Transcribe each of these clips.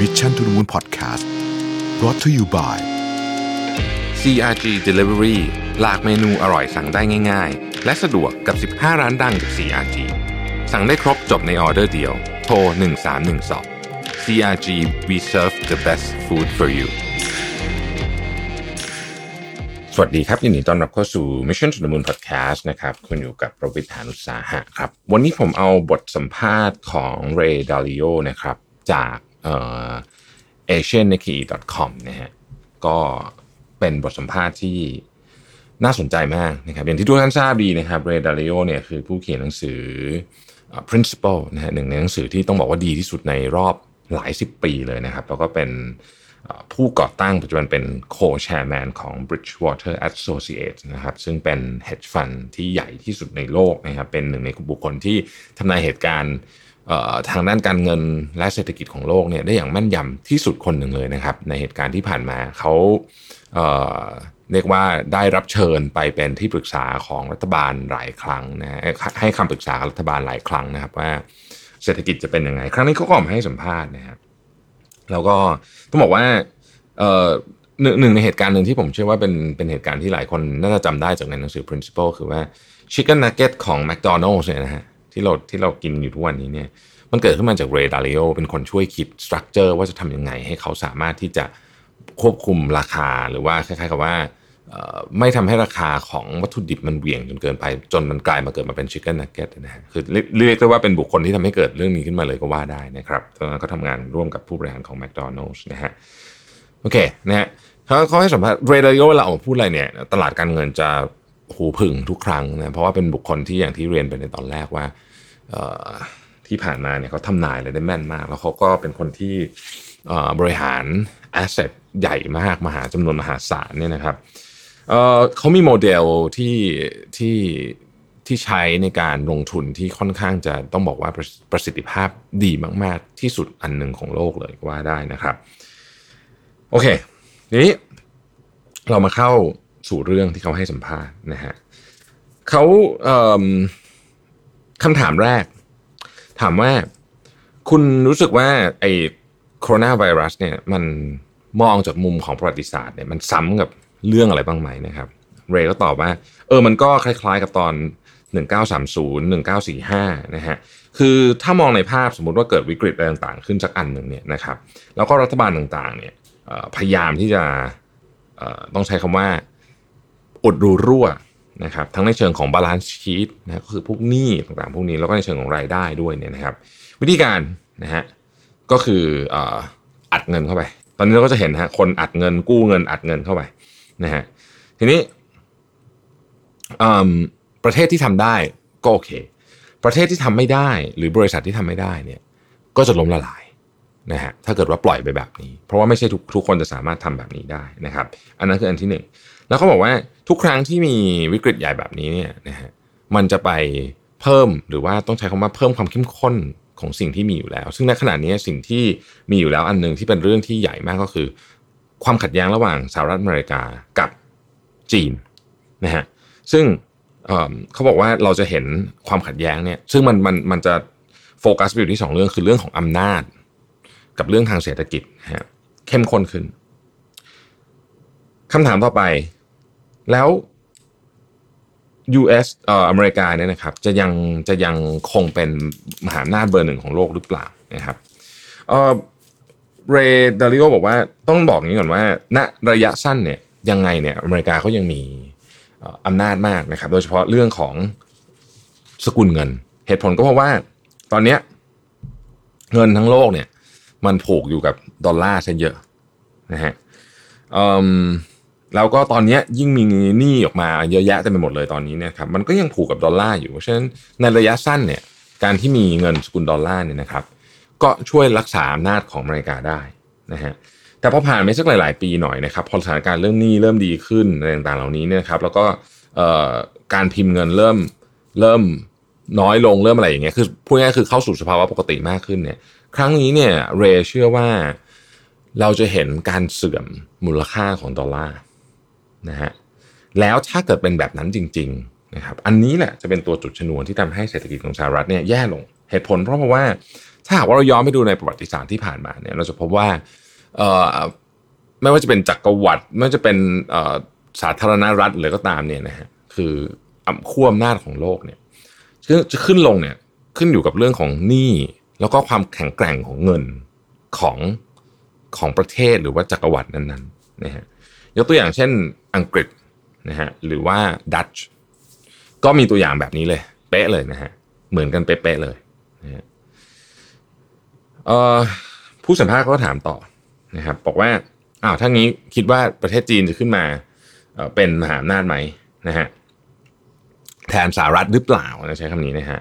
Mission to the Moon Podcast brought to you by CRG Delivery หลากเมนูอร่อยสั่งได้ง่าย ๆ และสะดวกกับ 15 ร้านดังจาก CRG สั่งได้ครบจบในออเดอร์เดียว โทร 1312 CRG we serve the best food for you สวัสดีครับ ยินดีต้อนรับเข้าสู่ Mission to the Moon Podcast นะครับ คุณอยู่กับประวิทยานุสาหะครับ วันนี้ผมเอาบทสัมภาษณ์ของ Ray Dalio นะครับ จาก เอ่อ asiannikkei.com นะฮะก็เป็นบทสัมภาษณ์ที่น่าสนใจมากนะครับอย่างที่ทุกท่านทราบดีนะครับ Ray Dalio เนี่ยคือผู้เขียนหนังสือ Principle นะฮะหนึ่งในหนังสือที่ต้องบอกว่าดีที่สุดในรอบหลายสิบปีเลยนะครับ แล้วก็เป็นผู้ก่อตั้งปัจจุบันเป็น co-chairman ของ Bridgewater Associates นะครับซึ่งเป็น hedge fund ที่ใหญ่ที่สุดในโลกนะครับเป็นหนึ่งในบุคคลที่ทำนายเหตุการณ์ ทางด้านการเงินและเศรษฐกิจของโลกเนี่ยได้อย่างแม่นยำที่สุดคนหนึ่งเลยนะครับ ในเหตุการณ์ที่ผ่านมาเขาเเรียกว่าได้รับเชิญไปเป็นที่ปรึกษาของรัฐบาลหลายครั้งนะฮะให้คำปรึกษารัฐบาลหลายครั้งนะครับว่าเศรษฐกิจจะเป็นยังไง ครั้งนี้เขาก็อมาให้สัมภาษณ์นะครับแล้วก็ต้องบอกว่าหนึ่งหนึ่งในเหตุการณ์หนึ่งที่ผมเชื่อว่าเป็นเป็นเหตุการณ์ที่หลายคนน่าจะจำได้จากในหนังสือ principle คือว่า chicken nugget ของ McDonald's เนี่ยนะฮะ ที่เราที่เรากินอยู่ทุกวันนี้เนี่ยมันเกิดขึ้นมาจาก Ray Dalio เป็นคนช่วยคิด structure ว่าจะทำยังไงให้เขาสามารถที่จะควบคุมราคาหรือว่าคล้ายๆกับว่าไม่ทำให้ราคาของวัตถุดิบมันเหวี่ยงจนเกินไป จนมันกลายมาเกิดมาเป็น chicken nugget นะฮะคือเรียกได้ว่าเป็นบุคคลที่ทำให้เกิดเรื่องนี้ขึ้นมาเลยก็ว่าได้นะครับตอนนั้นก็ทำงานร่วมกับผู้บริหารของ McDonald's นะฮะโอเคนะฮะเขาเขาให้สัมภาษณ์เรด a โยเวลาออกมาพูดอะไรเนี่ย ตลาดการเงินจะ หูผึ่งทุกครั้งนะเพราะว่าเป็นบุคคลที่อย่างที่เรียนไปในตอนแรกว่าที่ผ่านมาเนี่ยเขาทำนายอะไรได้แม่นมาก แล้วเขาก็เป็นคนที่บริหารแอสเซทใหญ่มากมหาจำนวนมหาศาลเนี่ยนะครับเเขามีโมเดลที่ที่ที่ใช้ในการลงทุนที่ค่อนข้างจะต้องบอกว่าประประสิทธิภาพดีมาก ๆ ที่สุดอันหนึ่งของโลกเลยว่าได้นะครับ โอเคทีนี้เรามาเข้า สู่เรื่องที่เขาให้สัมภาษณ์นะฮะเขาเคำถามแรก ถามว่าคุณรู้สึกว่าไอ้โคโรนาไวรัสเนี่ยมันมองจากมุมของประวัติศาสตร์เนี่ยมันซ้ำกับเรื่องอะไรบ้างไหมนะครับ เรย์ก็ตอบว่า เออมันก็คล้ายๆกับตอน 1930 1945 นะฮะคือถ้ามองในภาพสมมุติว่าเกิดวิกฤตอะไรต่างๆ ขึ้นสักอันหนึ่งเนี่ยนะครับแล้วก็รัฐบาลต่างๆเนี่ยพยายามที่จะต้องใช้คำว่า อุดรูรั่วนะครับทั้งในเชิงของ balance sheet นะก็คือพวกหนี้ต่างๆพวกนี้แล้วก็ในเชิงของรายได้ด้วยเนี่ยนะครับ วิธีการนะฮะก็คืออ,อัดเงินเข้าไป ตอนนี้เราก็จะเห็นฮะคนอัดเงินกู้เงินอัดเงินเข้าไปนะฮะทีนี้ประเทศที่ทำได้ก็โอเค ประเทศที่ทำไม่ได้ หรือบริษัทที่ทำไม่ได้เนี่ยก็จะล้มละลาย นะฮะถ้าเกิดว่าปล่อยไปแบบนี้ เพราะว่าไม่ใช่ทุกทุกคนจะสามารถทำแบบนี้ได้นะครับอันนั้นคืออันที่หนึ่งแล้วเขาบอกว่าทุกครั้งที่มีวิกฤตใหญ่แบบนี้เนี่ยนะฮะมันจะไปเพิ่มหรือว่าต้องใช้คำว่าเพิ่มความเข้มข้นของสิ่งที่มีอยู่แล้ว ซึ่งในขณะนี้สิ่งที่มีอยู่แล้วอันหนึ่งที่เป็นเรื่องที่ใหญ่มากก็คือ ความขัดแย้งระหว่างสหรัฐอเมริกากับจีนนะฮะซึ่งเเขาบอกว่าเราจะเห็นความขัดแย้งเนี่ยซึ่งมันมันมันจะโฟกัสไปอยู่ที่สองเรื่องคือเรื่องของอำนาจ กับเรื่องทางเศรษฐกิจนะฮะเข้มข้นขึ้นคำถามต่อไปแล้ว US เอ่ออเมริกาเนี่ยนะครับจะยังจะยังคงเป็นมหาอำนาจเบอร์หนึ่งของโลกหรือเปล่านะครับเอ่อเรดาริโอบอกว่าต้องบอกอย่างนี้ก่อนว่าณระยะสั้นเนี่ยยังไงเนี่ยอเมริกาเขายังมีอำนาจมากนะครับ โดยเฉพาะเรื่องของสกุลเงิน เหตุผลก็เพราะว่าตอนนี้เงินทั้งโลกเนี่ย มันผูกอยู่กับดอลลาร์ซะเยอะนะฮะเอิ่มแล้วก็ตอนนี้ยิ่งมีหนี้ออกมาเยอะแยะเต็มไปหมดเลยตอนนี้เนี่ยครับมันก็ยังผูกกับดอลลาร์อยู่เพราะฉะนั้นในระยะสั้นเนี่ยการที่มีเงินสกุลดอลลาร์เนี่ยนะครับก็ช่วยรักษาอำนาจของอเมริกาได้นะฮะแต่พอผ่านไปสักหลาย ๆ ปีหน่อยนะครับพอสถานการณ์เรื่องหนี้เริ่มดีขึ้นอะไรต่างๆเหล่านี้เนี่ยครับแล้วก็การพิมพ์เงินเริ่มเริ่ม น้อยลงเริ่มอะไรอย่างเงี้ยคือพูดง่ายคือเข้าสู่สภาวะปกติมากขึ้นเนี่ย ครั้งนี้เนี่ยเรย์เชื่อว่าเราจะเห็นการเสื่อมมูลค่าของดอลลาร์นะฮะแล้วถ้าเกิดเป็นแบบนั้นจริงๆนะครับอันนี้แหละจะเป็นตัวจุดชนวนที่ทำให้เศรษฐกิจของสหรัฐเนี่ยแย่ลงเหตุผลเพราะเพราะว่าถ้าหากว่าเราย้อนไปดูในประวัติศาสตร์ที่ผ่านมาเนี่ยเราจะพบว่าเอ่อไม่ว่าจะเป็นจักรวรรดิไม่ว่าจะเป็นสาธารณรัฐหรือก็ตามเนี่ยนะฮะคือขั้วอำนาจของโลกเนี่ย จะขึ้นลงเนี่ยขึ้นอยู่กับเรื่องของหนี้แล้วก็ความแข็งแกร่งของเงินของของประเทศหรือว่าจักรวรรดินั้นๆนะฮะยกตัวอย่างเช่นอังกฤษนะฮะหรือว่าดัตช์ก็มีตัวอย่างแบบนี้เลย เป๊ะเลยนะฮะเหมือนกันเป๊ะๆเลยนะฮะผู้สัมภาษณ์ก็ถามต่อนะครับบอกว่าอ้าวถ้างี้คิดว่าประเทศจีนจะขึ้นมาเป็นมหาอำนาจไหมนะฮะ แทนสหรัฐหรือเปล่าใช้คำนี้นะฮะ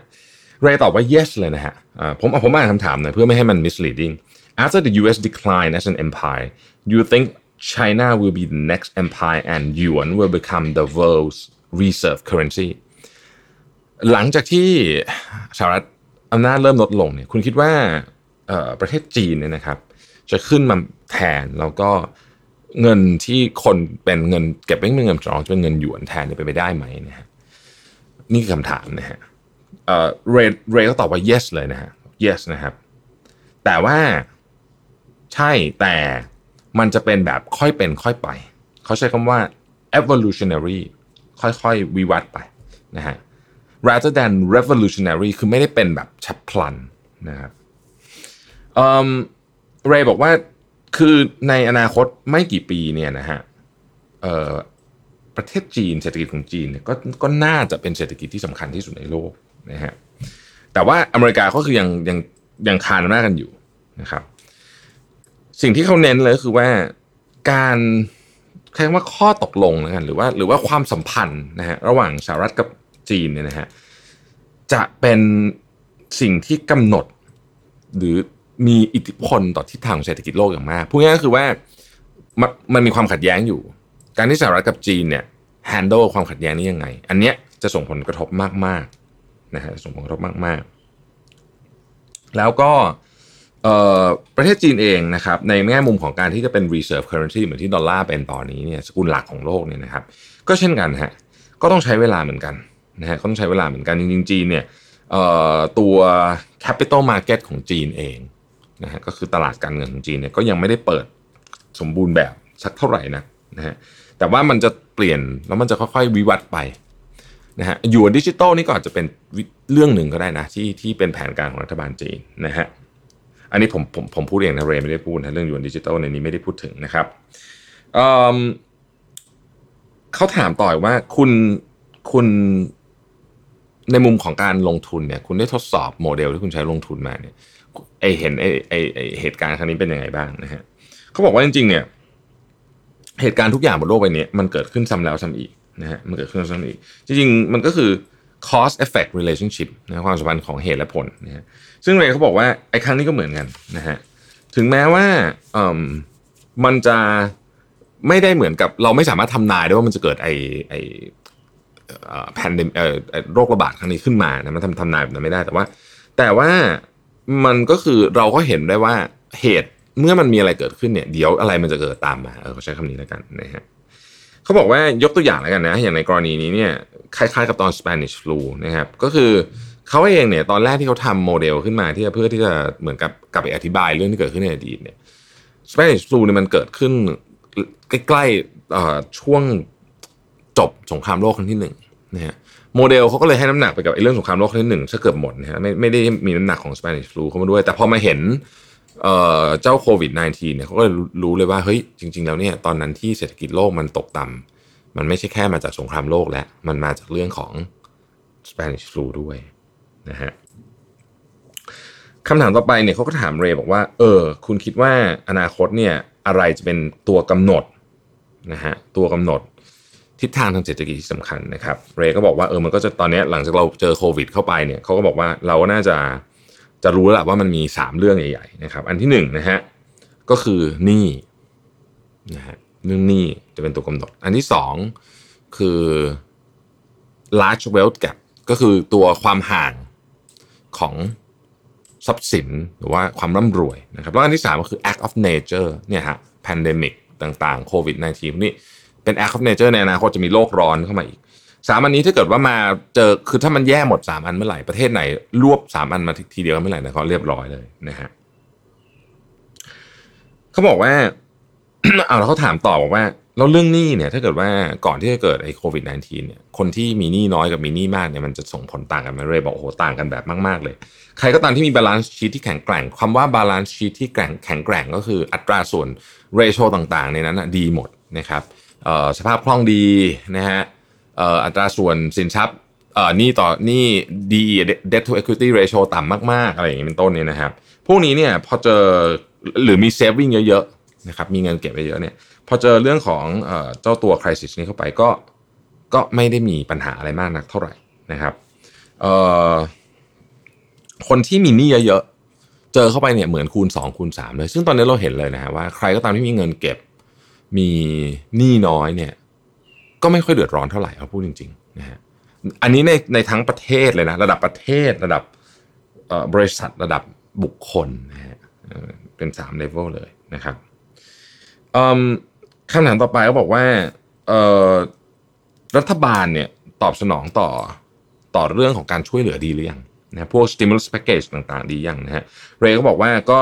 เรย์ตอบว่า yes เลยนะฮะผมผมอ่านคำถามหน่อยเพื่อไม่ให้มัน misleading after the US decline as an empire you think China will be the next empire and yuan will become the world's reserve currency หลังจากที่สหรัฐอำนาจเริ่มลดลงเนี่ยคุณคิดว่าประเทศจีนเนี่ยนะครับ จะขึ้นมาแทนแล้วก็เงินที่คนเป็นเงินเก็บเป็นเงินสำรองจะเป็นเงินหยวนแทนไปไปได้ไหมนะฮะ นี่คือคำถามนะฮะเอ่อเรย์เรย์ก็ตอบว่า yes เลยนะฮะ yes นะครับ แต่ว่าใช่แต่มันจะเป็นแบบค่อยเป็นค่อยไป เขาใช้คำว่า evolutionary ค่อยๆ วิวัฒน์ไปนะฮะ rather than revolutionary คือไม่ได้เป็นแบบฉับพลันนะครับเรย์บอกว่าคือในอนาคตไม่กี่ปีเนี่ยนะฮะ ประเทศจีน เศรษฐกิจของจีนเนี่ยก็ก็น่าจะเป็นเศรษฐกิจที่สำคัญที่สุดในโลกนะฮะแต่ว่าอเมริกาก็คือยังยังยังคานหน้ากันอยู่นะครับ สิ่งที่เขาเน้นเลยคือว่าการใช้คำว่าข้อตกลงนะกันหรือว่าหรือว่าความสัมพันธ์นะฮะระหว่างสหรัฐกับจีนเนี่ยนะฮะจะเป็นสิ่งที่กำหนดหรือมีอิทธิพลต่อทิศทางเศรษฐกิจโลกอย่างมากพูดง่ายๆคือว่ามันมันมีความขัดแย้งอยู่ การที่สหรัฐกับจีนเนี่ยhandle ความขัดแย้งนี้ยังไง อันเนี้ยจะส่งผลกระทบมากๆนะฮะส่งผลกระทบมากๆ แล้วก็ประเทศจีนเองนะครับในแง่มุมของการที่จะเป็น reserve currency เหมือนที่ดอลลาร์เป็นตอนนี้เนี่ยสกุลหลักของโลกเนี่ยนะครับก็เช่นกันฮะก็ต้องใช้เวลาเหมือนกันนะฮะก็ต้องใช้เวลาเหมือนกันจริงๆจีนเนี่ยตัว capital market ของจีนเองนะฮะก็คือตลาดการเงินของจีนเนี่ยก็ยังไม่ได้เปิดสมบูรณ์แบบสักเท่าไหร่นะ นะฮะแต่ว่ามันจะเปลี่ยนแล้วมันจะค่อยๆวิวัฒน์ไปนะฮะหยวนดิจิตอลนี่ก็อาจจะเป็นเรื่องหนึ่งก็ได้นะที่ที่เป็นแผนการของรัฐบาลจีนนะฮะอันนี้ผมผมผมพูดเองนะเรไม่ได้พูดนะเรื่องหยวนดิจิตอลในนี้ไม่ได้พูดถึงนะครับเเขาถามต่อยว่าคุณคุณในมุมของการลงทุนเนี่ย คุณได้ทดสอบโมเดลที่คุณใช้ลงทุนมาเนี่ยไอเห็นไอไอไอเหตุการณ์ครั้งนี้เป็นยังไงบ้างนะฮะเขาบอกว่าจริงๆเนี่ย เหตุการณ์ทุกอย่างบนโลกใบนี้มันเกิดขึ้นซ้ำแล้วซ้ำอีกนะฮะมันเกิดขึ้นซ้ำอีก จริงๆ มันก็คือ cause effect relationship นะความสัมพันธ์ของเหตุและผลนะฮะซึ่งเรย์เขาบอกว่าไอ้ครั้งนี้ก็เหมือนกันนะฮะถึงแม้ว่าเอ่อมันจะไม่ได้เหมือนกับเราไม่สามารถทำนายได้ว่ามันจะเกิดไอไอแพนเดมโรคระบาดครั้งนี้ขึ้นมานะมันทำทำนายแบบนั้นไม่ได้แต่ว่า แต่ว่ามันก็คือเราก็เห็นได้ว่าเหตุ เมื่อมันมีอะไรเกิดขึ้นเนี่ยเดี๋ยวอะไรมันจะเกิดตามมาเออเขาใช้คำนี้แล้วกันนะฮะเขาบอกว่ายกตัวอย่างแล้วกันนะ อย่างในกรณีนี้เนี่ยคล้ายๆกับตอน Spanish flu นะครับก็คือเขาเองเนี่ยตอนแรกที่เขาทำโมเดลขึ้นมาที่เพื่อที่จะเหมือนกับกลับไปอธิบายเรื่องที่เกิดขึ้นในอดีตเนี่ย Spanish flu เนี่ยมันเกิดขึ้นใกล้ๆช่วงจบสงครามโลกครั้งที่หนึ่งนะฮะโมเดลเขาก็เลยให้น้ำหนักไปกับเรื่องสงครามโลกครั้งที่หนึ่งซะเกือบหมดนะฮะไม่ไม่ได้มีน้ำหนักของ Spanish flu เข้ามาด้วย แต่พอมาเห็น เจ้าโควิด -19 เนี่ยเขาก็เลยรู้เลยว่าเฮ้ยจริง ๆ แล้วเนี่ยตอนนั้นที่เศรษฐกิจโลกมันตกต่ำมันไม่ใช่แค่มาจากสงครามโลกแล้ว มันมาจากเรื่องของ Spanish flu ด้วยนะฮะคำถามต่อไปเนี่ยเขาก็ถามเรย์บอกว่า เออ คุณคิดว่าอนาคตเนี่ยอะไรจะเป็นตัวกำหนดนะฮะตัวกำหนดทิศทางทางเศรษฐกิจที่สำคัญนะครับ เรย์ก็บอกว่าเออมันก็จะตอนนี้หลังจากเราเจอโควิด เข้าไปเนี่ยเขาก็บอกว่าเราน่าจะ จะรู้แล้วว่ามันมี 3 เรื่องใหญ่ๆนะครับอันที่1นนะฮะก็คือหนี้นะฮะเรื่องหนี้จะเป็นตัวกำหนด อันที่ 2 คือ large wealth gap ก็คือตัวความห่างของทรัพย์สินหรือว่าความร่ำรวยนะครับแล้วอันที่ 3 ก็คือ act of nature เนี่ยฮะ pandemic ต่างๆโควิด -19 พวกนี้เป็น act of nature ในอนาคตจะมีโลกร้อนเข้ามาอีก สามอันนี้ถ้าเกิดว่ามาเจอคือถ้ามันแย่หมดสามอันเมื่อไหร่ประเทศไหนรวบสามอันมาทีเดียวเมื่อไหร่นะเขาเรียบร้อยเลยนะฮะเขาบอกว่าเอาแล้วเขาถามต่อบอกว่าแล้วเรื่องหนี้เนี่ย ถ้าเกิดว่าก่อนที่จะเกิดไอ้โควิด -19 เนี่ยคนที่มีหนี้น้อยกับมีหนี้มากเนี่ยมันจะส่งผลต่างกันไหมเรย์บอกโอ้โหต่างกันแบบมาก ๆ เลย ใครก็ตามที่มี balance sheet ที่แข็งแกร่งคำว่า balance sheet ที่แข็งแข็งแกร่งก็คืออัตราส่วน ratio ต่างๆ ในนั้นนะดีหมดนะครับสภาพคล่องดีนะฮะ อัตราส่วนสินทรัพย์นี่ต่อนี่ดี debt to equity ratio ต่ำมากๆ อะไรอย่างนี้เป็นต้นเนี่ยนะครับ พวกนี้เนี่ยพอเจอหรือมี saving เยอะๆนะครับมีเงินเก็บไว้เยอะเนี่ยพอเจอเรื่องของเจ้าตัว crisis นี้เข้าไปก็ก็ไม่ได้มีปัญหาอะไรมากนักเท่าไหร่นะครับคนที่มีหนี้เยอะๆ เจอเข้าไปเนี่ยเหมือนคูณ 2 คูณ 3 เลย ซึ่งตอนนี้เราเห็นเลยนะฮะว่าใครก็ตามที่มีเงินเก็บมีหนี้น้อยเนี่ย ก็ไม่ค่อยเดือดร้อนเท่าไหร่เอาพูดจริงๆนะฮะอันนี้ในในทั้งประเทศเลยนะ ระดับประเทศระดับบริษัทระดับบุคคลนะฮะเป็น3เลเวลเลยนะครับคำถามต่อไปก็บอกว่ารัฐบาลเนี่ยตอบสนองต่อต่อเรื่องของการช่วยเหลือดีหรือยังนะพวก stimulus package ต่างๆ ดียังนะฮะเรก็บอกว่าก็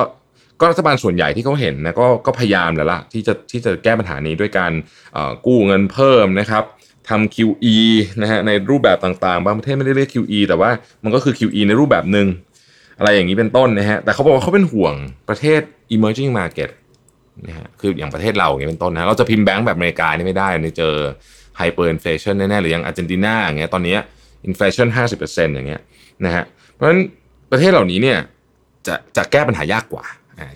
ก็รัฐบาลส่วนใหญ่ที่เขาเห็นนะก็ก็พยายามแล้วล่ะที่จะที่จะแก้ปัญหานี้ด้วยการกู้เงินเพิ่มนะครับทำ QE นะฮะในรูปแบบต่างๆ บางประเทศไม่ได้เรียก QE แต่ว่ามันก็คือ QE ในรูปแบบหนึ่งอะไรอย่างนี้เป็นต้นนะฮะแต่เขาบอกว่าเขาเป็นห่วงประเทศ emerging market นะฮะคืออย่างประเทศเราอย่างนี้เป็นต้นนะเราจะพิมพ์แบงก์แบบอเมริกานี่ไม่ได้นี่เจอ hyperinflation แน่ๆหรืออย่างอาร์เจนตินาอย่างเงี้ยตอนนี้ inflation ห้าสิบเปอร์เซ็นต์อย่างเงี้ยนะฮะเพราะฉะนั้นประเทศเหล่านี้เนี่ยจะจะแก้ปัญหายากกว่า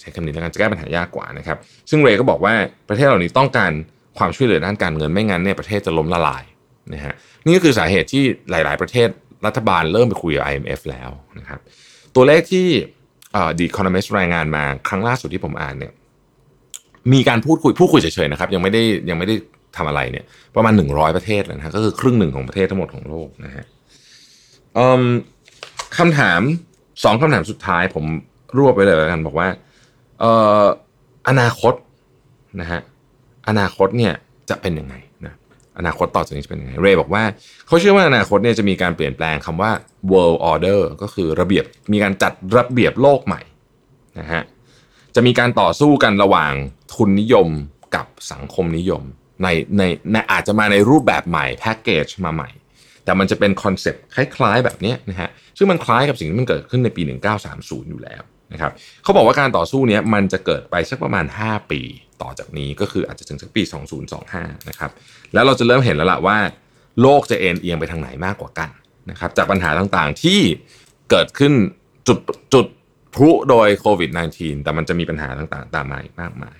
ใช้คำนี้แล้วกันจะแก้ปัญหายากกว่านะครับ ซึ่งเรย์ก็บอกว่าประเทศเหล่านี้ต้องการความช่วยเหลือด้านการเงินไม่งั้นเนี่ยประเทศจะล้มละลายนะฮะนี่ก็คือสาเหตุที่หลาย ๆ ประเทศรัฐบาลเริ่มไปคุยกับ IMF แล้วนะครับ ตัวเลขที่ดีคอนเมสรายงานมาครั้งล่าสุดที่ผมอ่านเนี่ยมีการพูดคุยพูดคุยเฉยๆนะครับ ยังไม่ได้ยังไม่ได้ทำอะไรเนี่ยประมาณ 100 ประเทศแล้วนะก็คือครึ่งหนึ่งของประเทศทั้งหมดของโลกนะฮะคำถามสองคำถามสุดท้ายผมรวบไปเลยแล้วกันบอกว่า อนาคตนะฮะอนาคตเนี่ยจะเป็นยังไงนะอนาคตต่อจากนี้จะเป็นยังไงเรย์บอกว่าเขาเชื่อว่าอนาคตเนี่ยจะมีการเปลี่ยนแปลงคำว่า world order ก็คือระเบียบมีการจัดระเบียบโลกใหม่นะฮะจะมีการต่อสู้กันระหว่างทุนนิยมกับสังคมนิยมในในในอาจจะมาในรูปแบบใหม่แพ็กเกจมาใหม่ แต่มันจะเป็นคอนเซปต์คล้ายๆแบบนี้นะฮะซึ่งมันคล้ายกับสิ่งที่มันเกิดขึ้นในปี 1930 อยู่แล้ว นะครับเขาบอกว่าการต่อสู้นี้มันจะเกิดไปสักประมาณ 5 ปีต่อจากนี้ก็คืออาจจะถึงสักปี 2025 นะครับแล้วเราจะเริ่มเห็นแล้วล่ะว่า โลกจะเอ็นเอียงไปทางไหนมากกว่ากันนะครับจากปัญหาต่างๆที่เกิดขึ้นจุดจุดพลุโดยโควิด -19 แต่มันจะมีปัญหาต่างๆ ตามมาอีกมากมาย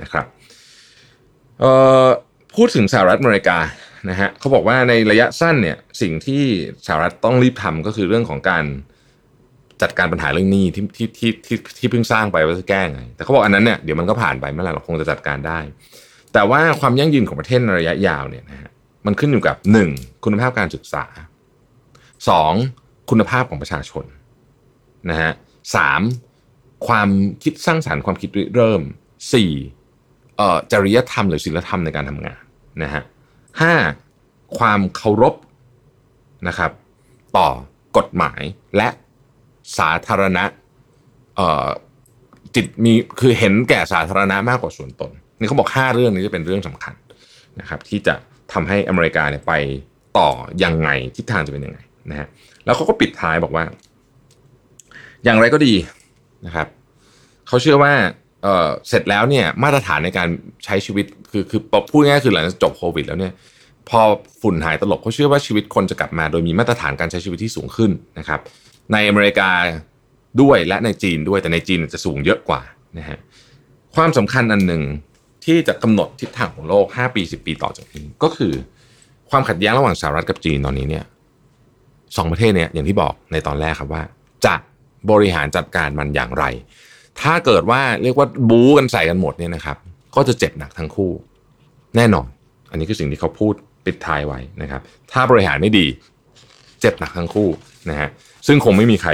นะครับพูดถึงสหรัฐอเมริกานะฮะเขาบอกว่าในระยะสั้นเนี่ยสิ่งที่สหรัฐต้องรีบทำก็คือเรื่องของการ จัดการปัญหาเรื่องหนี้ที่ที่ที่ที่ที่เพิ่งสร้างไปว่าจะแก้ไง แต่เขาบอกอันนั้นเนี่ยเดี๋ยวมันก็ผ่านไปเมื่อไหร่เราคงจะจัดการได้ แต่ว่าความยั่งยืนของประเทศในระยะยาวเนี่ยนะฮะมันขึ้นอยู่กับหนึ่งคุณภาพการศึกษาสองคุณภาพของประชาชนนะฮะสามความคิดสร้างสารรค์ความคิดเริ่มสี่จริยธรรมหรือศีลธรรมในการทำงานนะฮะห้าความเคารพนะครับ ต่อกฎหมายและ สาธารณะจิตมีคือเห็นแก่สาธารณะมากกว่าส่วนตน นี่เขาบอกห้าเรื่องนี้จะเป็นเรื่องสำคัญนะครับ ที่จะทำให้อเมริกาเนี่ยไปต่อยังไงทิศทางจะเป็นยังไงนะฮะแล้วเขาก็ปิดท้ายบอกว่า อย่างไรก็ดีนะครับเขาเชื่อว่าเออเสร็จแล้วเนี่ยมาตรฐานในการใช้ชีวิตคือคือพูดง่ายคือหลังจากจบโควิดแล้วเนี่ยพอฝุ่นหายตลบเขาเชื่อว่าชีวิตคนจะกลับมา โดยมีมาตรฐานการใช้ชีวิตที่สูงขึ้นนะครับ ในอเมริกาด้วยและในจีนด้วยแต่ในจีนจะสูงเยอะกว่านะฮะความสำคัญอันหนึ่งที่จะกำหนดทิศทางของโลก 5 ปี 10 ปีต่อจากนี้ ก็คือความขัดแย้งระหว่างสหรัฐกับจีนตอนนี้เนี่ยสองประเทศเนี่ยอย่างที่บอกในตอนแรกครับว่า จะบริหารจัดการมันอย่างไร ถ้าเกิดว่าเรียกว่าบู๊กันใส่กันหมดเนี่ยนะครับ ก็จะเจ็บหนักทั้งคู่ แน่นอน อันนี้คือสิ่งที่เขาพูดปิดท้ายไว้นะครับ ถ้าบริหารไม่ดี เจ็บหนักทั้งคู่นะฮะ ซึ่งคงไม่มีใคร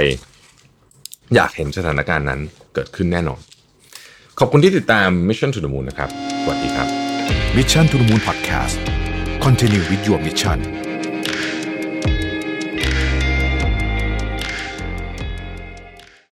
อยากเห็นสถานการณ์นั้นเกิดขึ้นแน่นอน ขอบคุณที่ติดตาม Mission to the Moon นะครับ สวัสดีครับ Mission to the Moon Podcast Continue with your mission